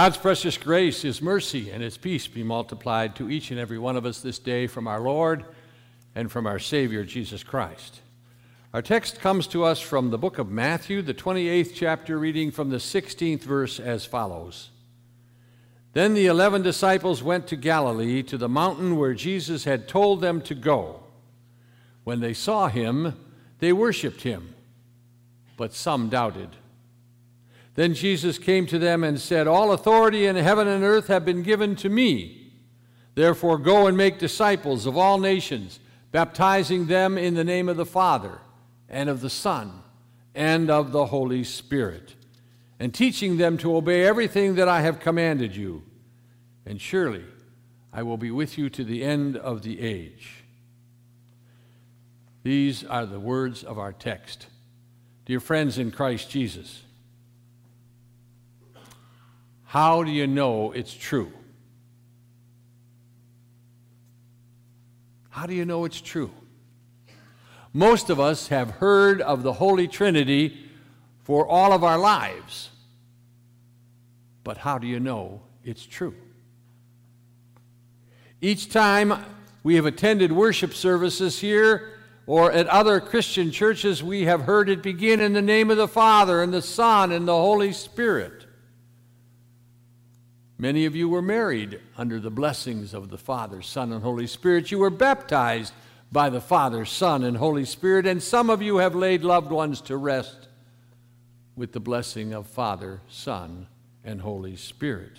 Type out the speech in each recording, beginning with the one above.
God's precious grace, His mercy, and His peace be multiplied to each and every one of us this day from our Lord and from our Savior, Jesus Christ. Our text comes to us from the book of Matthew, the 28th chapter, reading from the 16th verse as follows Then the eleven disciples went to Galilee, to the mountain where Jesus had told them to go. When they saw him, they worshiped him, but some doubted. Then Jesus came to them and said, All authority in heaven and earth have been given to me. Therefore, go and make disciples of all nations, baptizing them in the name of the Father, and of the Son, and of the Holy Spirit, and teaching them to obey everything that I have commanded you. And surely I will be with you to the end of the age. These are the words of our text. Dear friends in Christ Jesus, how do you know it's true? How do you know it's true? Most of us have heard of the Holy Trinity for all of our lives. But how do you know it's true? Each time we have attended worship services here or at other Christian churches, we have heard it begin in the name of the Father and the Son and the Holy Spirit. Many of you were married under the blessings of the Father, Son, and Holy Spirit. You were baptized by the Father, Son, and Holy Spirit, and some of you have laid loved ones to rest with the blessing of Father, Son, and Holy Spirit.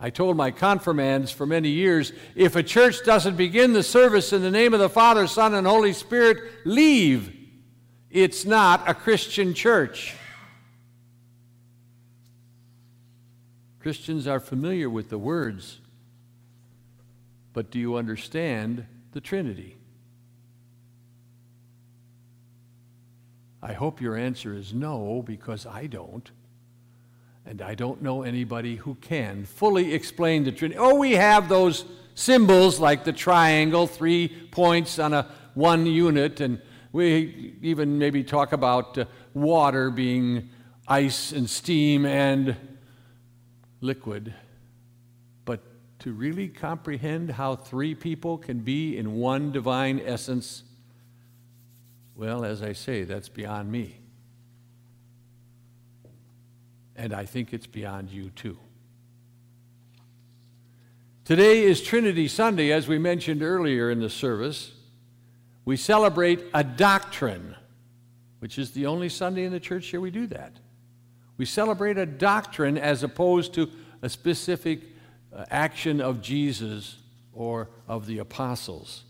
I told my confirmands for many years if a church doesn't begin the service in the name of the Father, Son, and Holy Spirit, leave. It's not a Christian church. Christians are familiar with the words, but do you understand the Trinity? I hope your answer is no, because I don't. And I don't know anybody who can fully explain the Trinity. Oh, we have those symbols like the triangle, three points on a one unit, and we even maybe talk about uh, water being ice and steam and liquid, but to really comprehend how three people can be in one divine essence, well, as I say, that's beyond me. And I think it's beyond you too. Today is Trinity Sunday, as we mentioned earlier in the service. We celebrate a doctrine, which is the only Sunday in the church here we do that. We celebrate a doctrine as opposed to a specific uh, action of Jesus or of the apostles.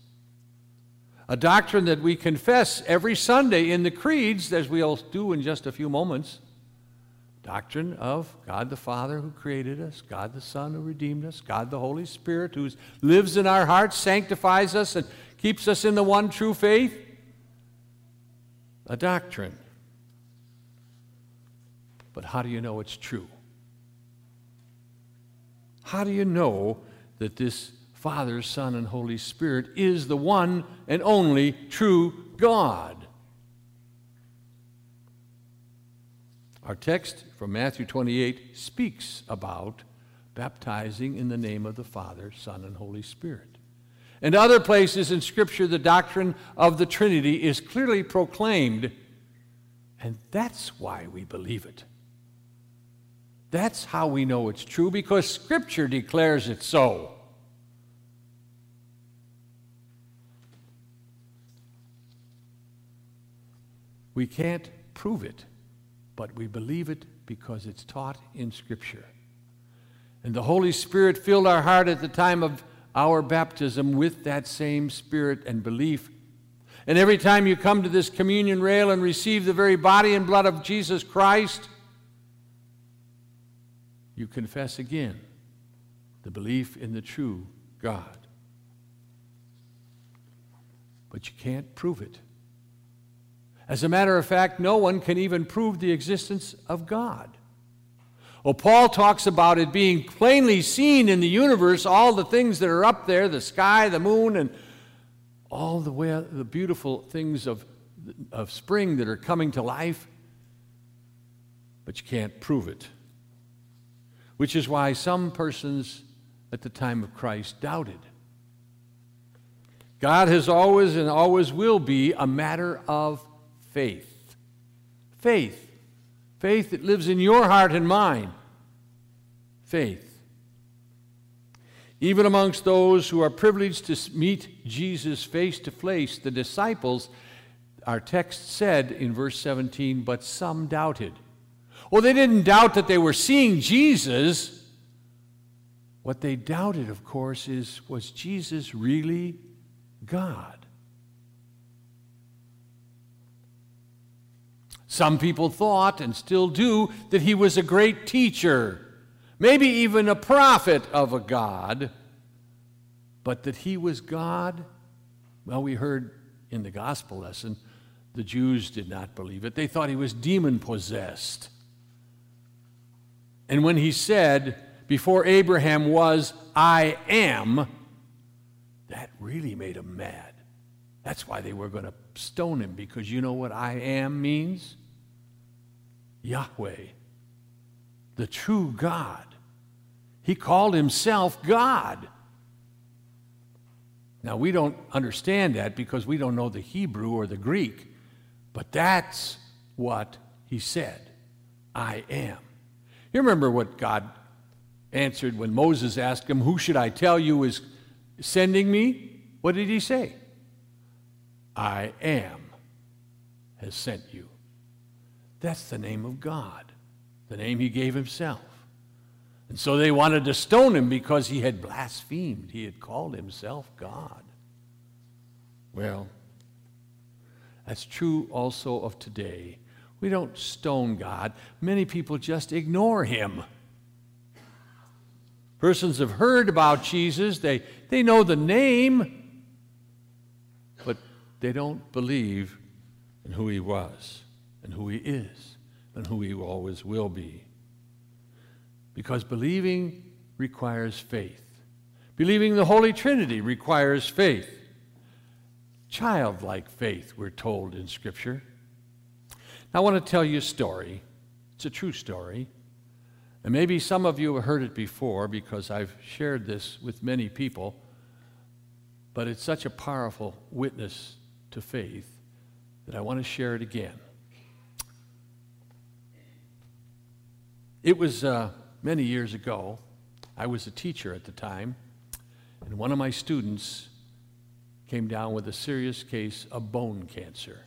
A doctrine that we confess every Sunday in the creeds, as we'll do in just a few moments. Doctrine of God the Father who created us, God the Son who redeemed us, God the Holy Spirit who lives in our hearts, sanctifies us, and keeps us in the one true faith. A doctrine. But how do you know it's true? How do you know that this Father, Son, and Holy Spirit is the one and only true God? Our text from Matthew 28 speaks about baptizing in the name of the Father, Son, and Holy Spirit. In other places in Scripture, the doctrine of the Trinity is clearly proclaimed, and that's why we believe it. That's how we know it's true because Scripture declares it so. We can't prove it, but we believe it because it's taught in Scripture. And the Holy Spirit filled our heart at the time of our baptism with that same spirit and belief. And every time you come to this communion rail and receive the very body and blood of Jesus Christ, you confess again the belief in the true God. But you can't prove it. As a matter of fact, no one can even prove the existence of God. Well, Paul talks about it being plainly seen in the universe, all the things that are up there, the sky, the moon, and all the, way, the beautiful things of, of spring that are coming to life, but you can't prove it which is why some persons at the time of Christ doubted. God has always and always will be a matter of faith. Faith. Faith that lives in your heart and mind. Faith. Even amongst those who are privileged to meet Jesus face to face, the disciples, our text said in verse 17, but some doubted. Well, they didn't doubt that they were seeing Jesus. What they doubted, of course, is was Jesus really God. Some people thought, and still do, that he was a great teacher, maybe even a prophet of a God. But that he was God, well, we heard in the gospel lesson, the Jews did not believe it. They thought he was demon possessed. And when he said, Before Abraham was, I am, that really made him mad. That's why they were going to stone him, because you know what I am means? Yahweh, the true God. He called himself God. Now, we don't understand that because we don't know the Hebrew or the Greek, but that's what he said I am. You remember what God answered when Moses asked him, Who should I tell you is sending me, what did he say? I am has sent you. That's the name of God, the name he gave himself. And so they wanted to stone him because he had blasphemed. He had called himself God. Well, that's true also of today. We don't stone God. Many people just ignore him. Persons have heard about Jesus, they, they know the name, but they don't believe in who he was and who he is and who he always will be. Because believing requires faith. Believing the Holy Trinity requires faith. Childlike faith, we're told in Scripture. I want to tell you a story. It's a true story. And maybe some of you have heard it before because I've shared this with many people, but it's such a powerful witness to faith that I want to share it again. It was uh, many years ago. I was a teacher at the time, and one of my students came down with a serious case of bone cancer.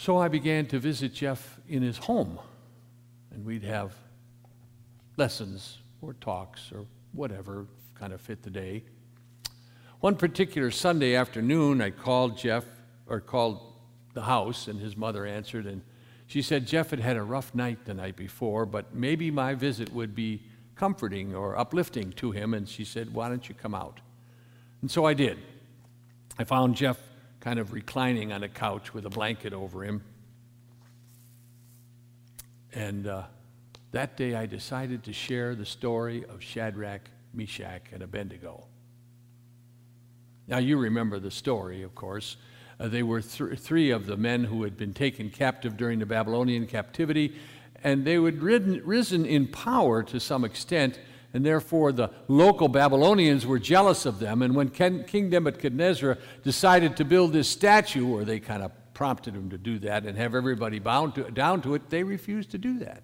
So I began to visit Jeff in his home, and we'd have lessons or talks or whatever kind of fit the day. One particular Sunday afternoon, I called Jeff, or called the house, and his mother answered, and she said Jeff had had a rough night the night before, but maybe my visit would be comforting or uplifting to him, and she said, Why don't you come out? And so I did. I found Jeff kind of reclining on a couch with a blanket over him. And uh, that day I decided to share the story of Shadrach, Meshach, and Abednego. Now, you remember the story, of course. Uh, they were th- three of the men who had been taken captive during the Babylonian captivity, and they had ridden, risen in power to some extent and therefore the local Babylonians were jealous of them. And when King Nebuchadnezzar decided to build this statue, or they kind of prompted him to do that and have everybody bound to, down to it, they refused to do that.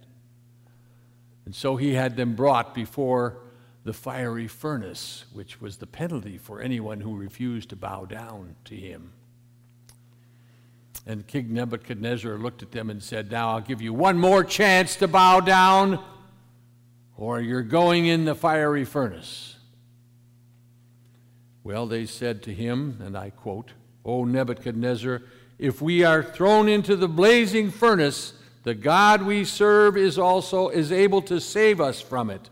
And so he had them brought before the fiery furnace, which was the penalty for anyone who refused to bow down to him. And King Nebuchadnezzar looked at them and said, Now I'll give you one more chance to bow down or you're going in the fiery furnace. Well, they said to him, and I quote, O Nebuchadnezzar, if we are thrown into the blazing furnace, the God we serve is also is able to save us from it,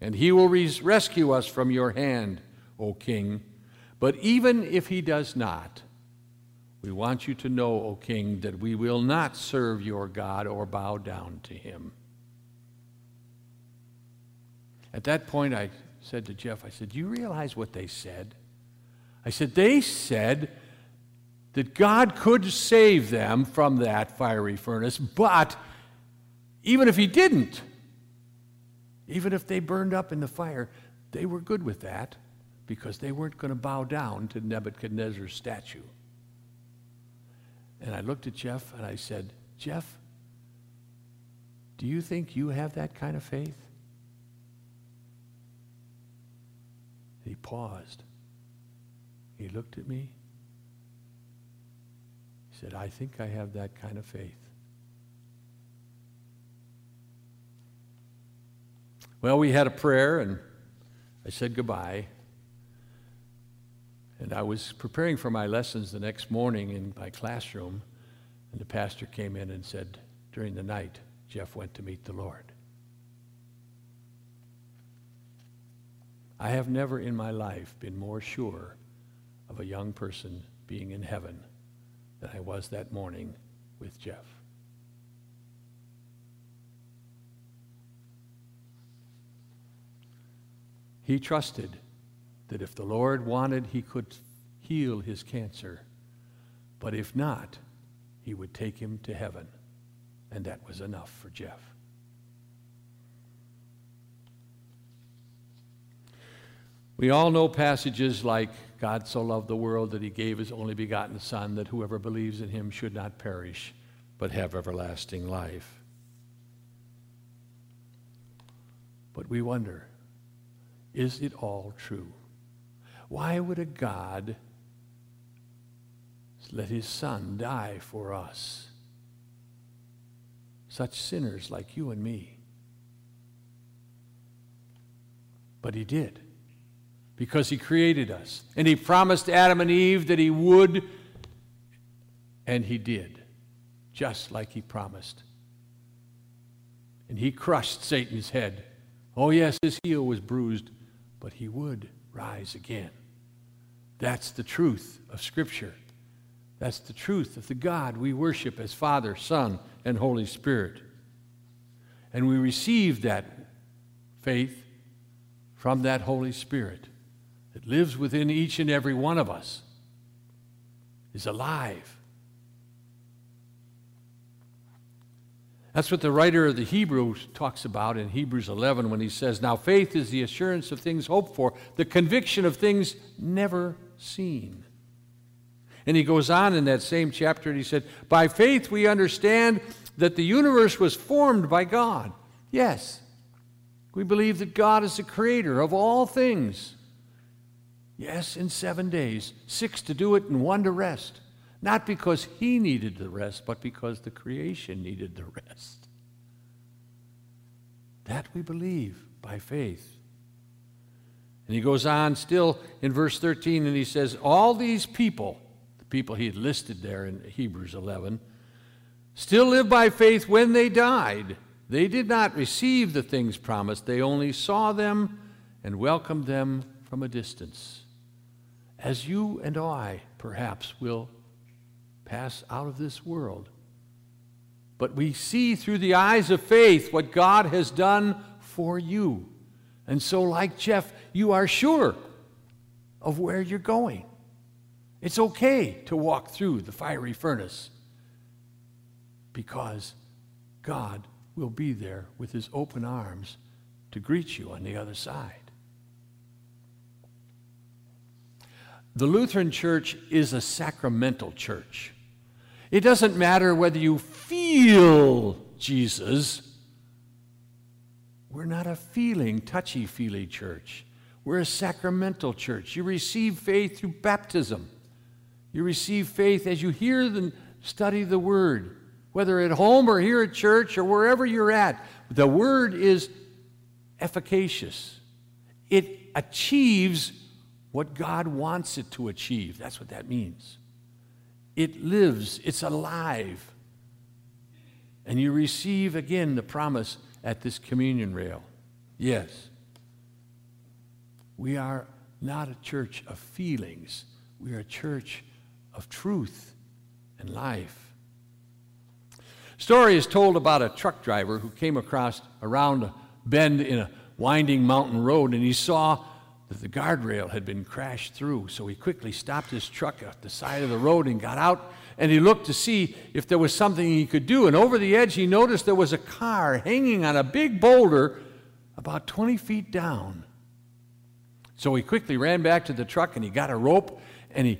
and he will res- rescue us from your hand, O king. But even if he does not, we want you to know, O king, that we will not serve your God or bow down to him. At that point, I said to Jeff, I said, Do you realize what they said? I said, They said that God could save them from that fiery furnace, but Even if he didn't, even if they burned up in the fire, they were good with that because they weren't going to bow down to Nebuchadnezzar's statue. And I looked at Jeff and I said, Jeff, do you think you have that kind of faith? He paused. He looked at me. He said, I think I have that kind of faith. Well, we had a prayer, and I said goodbye. And I was preparing for my lessons the next morning in my classroom, and the pastor came in and said, during the night, Jeff went to meet the Lord. I have never in my life been more sure of a young person being in heaven than I was that morning with Jeff. He trusted that if the Lord wanted, he could heal his cancer. But if not, he would take him to heaven. And that was enough for Jeff. We all know passages like God so loved the world that he gave his only begotten Son, that whoever believes in him should not perish, but have everlasting life. But we wonder is it all true? Why would a God let his Son die for us? Such sinners like you and me. But he did because he created us. And he promised Adam and Eve that he would, and he did, just like he promised. And he crushed Satan's head. Oh, yes, his heel was bruised, but he would rise again. That's the truth of Scripture. That's the truth of the God we worship as Father, Son, and Holy Spirit. And we receive that faith from that Holy Spirit that lives within each and every one of us, is alive. That's what the writer of the Hebrews talks about in Hebrews 11 when he says, Now faith is the assurance of things hoped for, the conviction of things never seen. And he goes on in that same chapter and he said, By faith we understand that the universe was formed by God. Yes, we believe that God is the creator of all things. Yes, in seven days, six to do it and one to rest. Not because he needed the rest, but because the creation needed the rest. That we believe by faith. And he goes on still in verse 13 and he says, All these people, the people he had listed there in Hebrews 11, still live by faith when they died. They did not receive the things promised, they only saw them and welcomed them from a distance. As you and I perhaps will pass out of this world. But we see through the eyes of faith what God has done for you. And so, like Jeff, you are sure of where you're going. It's okay to walk through the fiery furnace because God will be there with his open arms to greet you on the other side. The Lutheran Church is a sacramental church. It doesn't matter whether you feel Jesus. We're not a feeling, touchy feely church. We're a sacramental church. You receive faith through baptism. You receive faith as you hear and study the Word, whether at home or here at church or wherever you're at. The Word is efficacious, it achieves what God wants it to achieve. That's what that means. It lives, it's alive. And you receive again the promise at this communion rail. Yes, we are not a church of feelings, we are a church of truth and life. Story is told about a truck driver who came across around a bend in a winding mountain road and he saw that the guardrail had been crashed through. So he quickly stopped his truck at the side of the road and got out and he looked to see if there was something he could do. And over the edge, he noticed there was a car hanging on a big boulder about 20 feet down. So he quickly ran back to the truck and he got a rope and he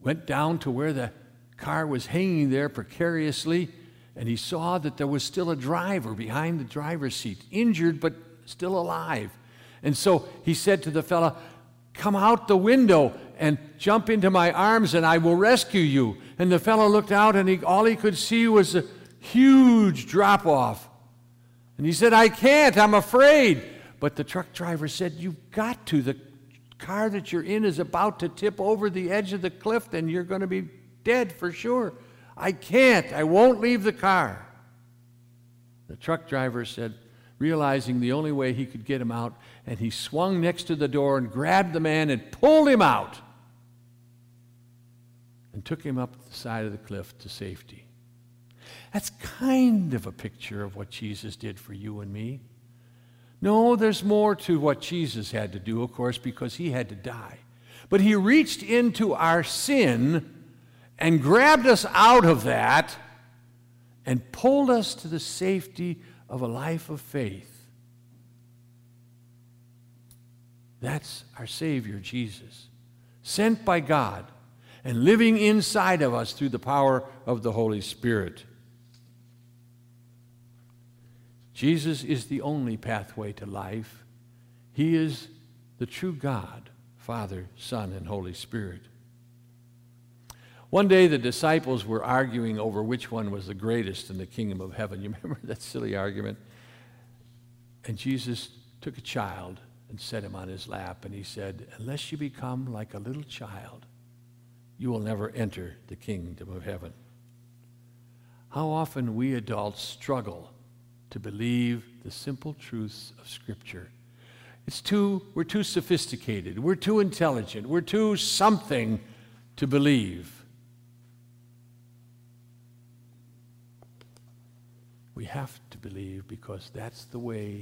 went down to where the car was hanging there precariously and he saw that there was still a driver behind the driver's seat, injured but still alive. And so he said to the fellow, Come out the window and jump into my arms, and I will rescue you. And the fellow looked out, and he, all he could see was a huge drop off. And he said, I can't, I'm afraid. But the truck driver said, You've got to. The car that you're in is about to tip over the edge of the cliff, and you're going to be dead for sure. I can't. I won't leave the car. The truck driver said, realizing the only way he could get him out, and he swung next to the door and grabbed the man and pulled him out and took him up the side of the cliff to safety. That's kind of a picture of what Jesus did for you and me. No, there's more to what Jesus had to do, of course, because he had to die. But he reached into our sin and grabbed us out of that and pulled us to the safety of a life of faith. That's our Savior, Jesus, sent by God and living inside of us through the power of the Holy Spirit. Jesus is the only pathway to life. He is the true God, Father, Son, and Holy Spirit. One day the disciples were arguing over which one was the greatest in the kingdom of heaven. You remember that silly argument? And Jesus took a child and set him on his lap, and he said, Unless you become like a little child, you will never enter the kingdom of heaven. How often we adults struggle to believe the simple truths of Scripture. It's too, we're too sophisticated, we're too intelligent, we're too something to believe. We have to believe because that's the way